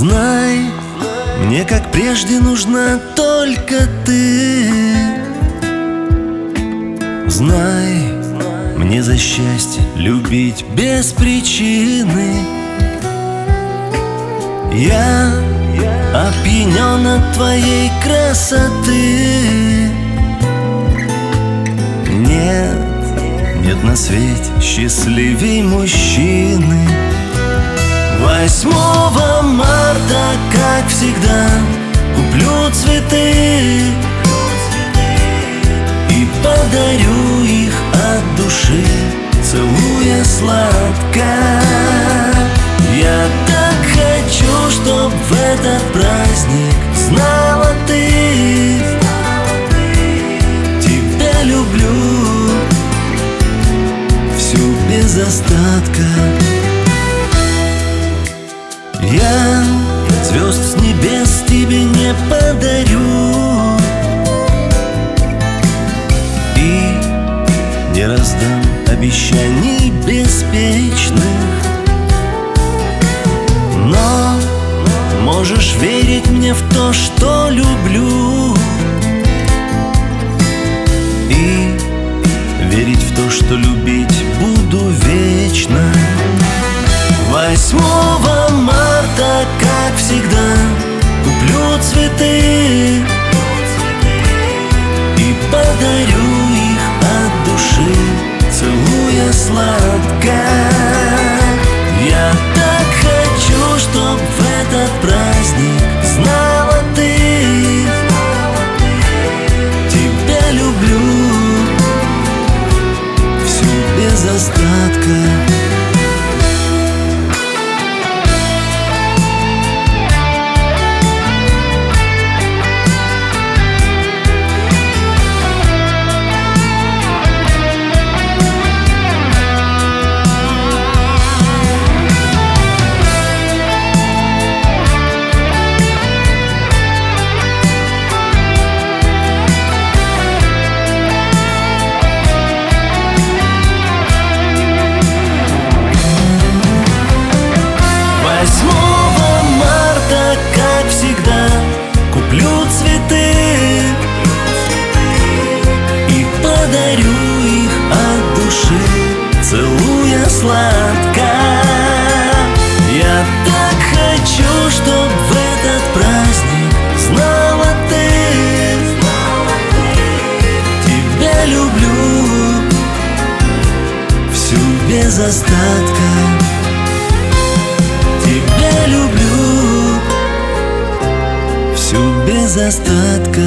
Знай, мне как прежде нужна только ты. Знай, мне за счастье любить без причины. Я опьянен от твоей красоты. Нет, нет на свете счастливей мужчины. Восьмого всегда, куплю цветы И подарю их от души, целуя сладко. Я так хочу, чтоб в этот праздник знала ты. Тебя люблю всю без остатка. Я звезд небес тебе не подарю. И не раздам обещаний беспечных. Но можешь верить мне в то, что люблю. И верить в то, что любить буду вечно. Восьмого остатка без остатка. Тебя люблю всю без остатка